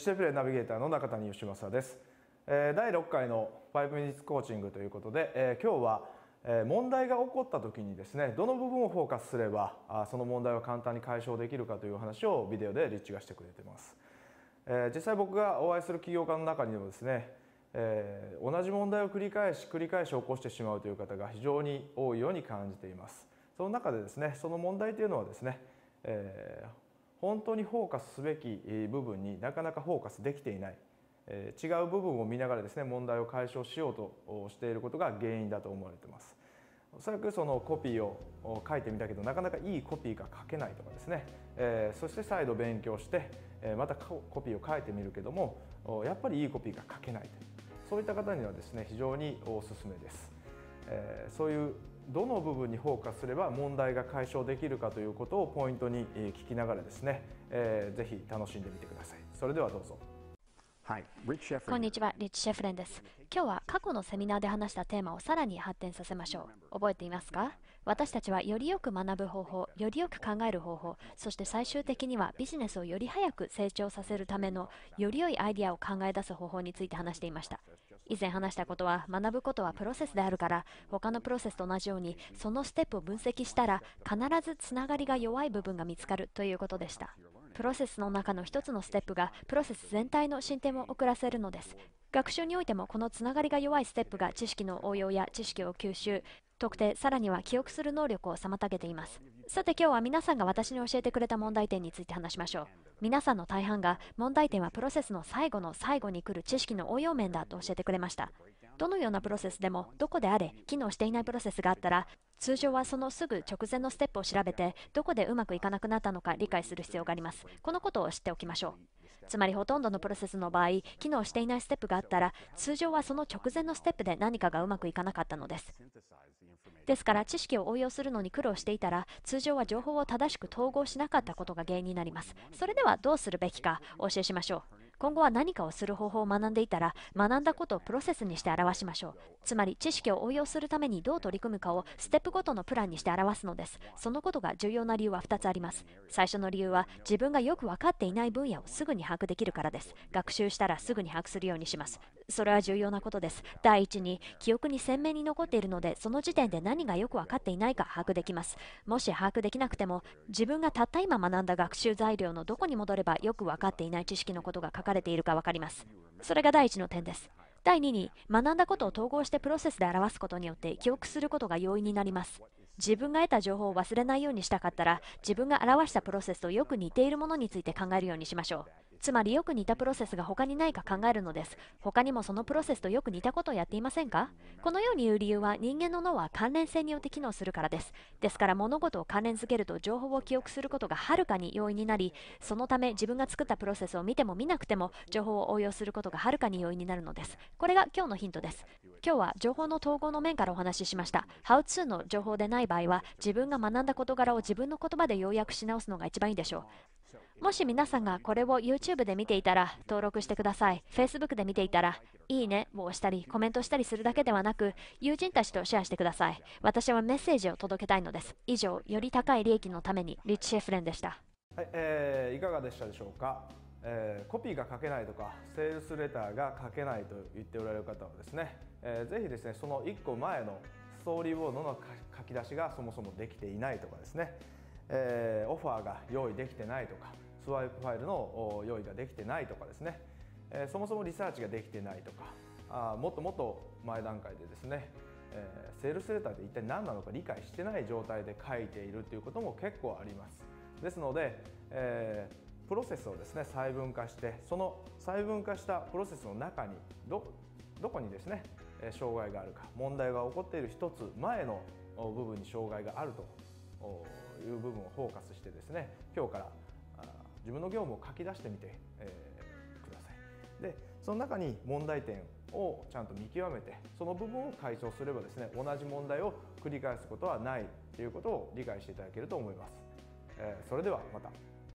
チシェフレナビゲーターの中谷義正です、第6回の5ミニッツコーチングということで、今日は問題が起こった時にですねどの部分をフォーカスすればその問題を簡単に解消できるかという話をビデオでリッチがしてくれてます、実際僕がお会いする起業家の中にもですね、同じ問題を繰り返し繰り返し起こしてしまうという方が非常に多いように感じています。その中でですねその問題というのはですね、え本当にフォーカスすべき部分になかなかフォーカスできていない。違う部分を見ながらですね問題を解消しようとしていることが原因だと思われています。おそらくそのコピーを書いてみたけどなかなかいいコピーが書けないとかですね、えそして再度勉強して、えまたコピーを書いてみるけどもやっぱりいいコピーが書けないとそういった方にはですね非常におすすめです、えそういうどの部分にフォーカスすれば問題が解消できるかということをポイントに聞きながらですね、えー、ぜひ楽しんでみてください。それではどうぞ。こんにちは、リッチ・シェフレンです。今日は過去のセミナーで話したテーマをさらに発展させましょう。覚えていますか？私たちはよりよく学ぶ方法、よりよく考える方法、そして最終的にはビジネスをより早く成長させるためのより良いアイデアを考え出す方法について話していました。以前話したことは学ぶことはプロセスであるから他のプロセスと同じようにそのステップを分析したら必ずつながりが弱い部分が見つかるということでした。プロセスの中の一つのステップがプロセス全体の進展を遅らせるのです。学習においてもこのつながりが弱いステップが知識の応用や知識を吸収、特定、さらには記憶する能力を妨げています。さて今日は皆さんが私に教えてくれた問題点について話しましょう。皆さんの大半が問題点はプロセスの最後の最後に来る知識の応用面だと教えてくれました。どのようなプロセスでもどこであれ機能していないプロセスがあったら通常はそのすぐ直前のステップを調べてどこでうまくいかなくなったのか理解する必要があります。このことを知っておきましょう。つまりほとんどのプロセスの場合機能していないステップがあったら通常はその直前のステップで何かがうまくいかなかったのです。ですから知識を応用するのに苦労していたら通常は情報を正しく統合しなかったことが原因になります。それではどうするべきかお教えしましょう。今後は何かをする方法を学んでいたら、学んだことをプロセスにして表しましょう。つまり、知識を応用するためにどう取り組むかをステップごとのプランにして表すのです。そのことが重要な理由は2つあります。最初の理由は、自分がよく分かっていない分野をすぐに把握できるからです。学習したらすぐに把握するようにします。それは重要なことです。第一に、記憶に鮮明に残っているので、その時点で何がよく分かっていないか把握できます。もし把握できなくても、自分がたった今学んだ学習材料のどこに戻ればよく分かっていない知識のことが書かかれているか分かります。ます。それが第一の点です。第2に、学んだことを統合してプロセスで表すことによって記憶することが容易になります。自分が得た情報を忘れないようにしたかったら、自分が表したプロセスとよく似ているものについて考えるようにしましょう。つまりよく似たプロセスが他にないか考えるのです。他にもそのプロセスとよく似たことをやっていませんか？このように言う理由は人間の脳は関連性によって機能するからです。ですから物事を関連づけると情報を記憶することがはるかに容易になり、そのため自分が作ったプロセスを見ても見なくても情報を応用することがはるかに容易になるのです。これが今日のヒントです。今日は情報の統合の面からお話ししました。How to の情報でない場合は自分が学んだ事柄を自分の言葉で要約し直すのが一番いいでしょう。もし皆さんがこれを YouTube で見ていたら登録してください。Facebook で見ていたらいいねを押したりコメントしたりするだけではなく友人たちとシェアしてください。私はメッセージを届けたいのです。以上、より高い利益のためにリッチ・シェフレンでした。はい、えー、いかがでしたでしょうか、えー、コピーが書けないとかセールスレターが書けないと言っておられる方はですね、えー、ぜひですねその1個前のストーリーボードの書き出しがそもそもできていないとかですね、えー、オファーが用意できてないとかスワイプファイルの用意ができてないとかですね、そもそもリサーチができてないとかもっともっと前段階でですね、セールスレターって一体何なのか理解してない状態で書いているということも結構あります。ですので、え、プロセスをですね細分化してその細分化したプロセスの中にどどこにですね障害があるか問題が起こっている一つ前の部分に障害があるという部分をフォーカスしてですね今日から自分の業務を書き出してみて、え、ください。でその中に問題点をちゃんと見極めてその部分を解消すればですね同じ問題を繰り返すことはないということを理解していただけると思います、え、それではまた。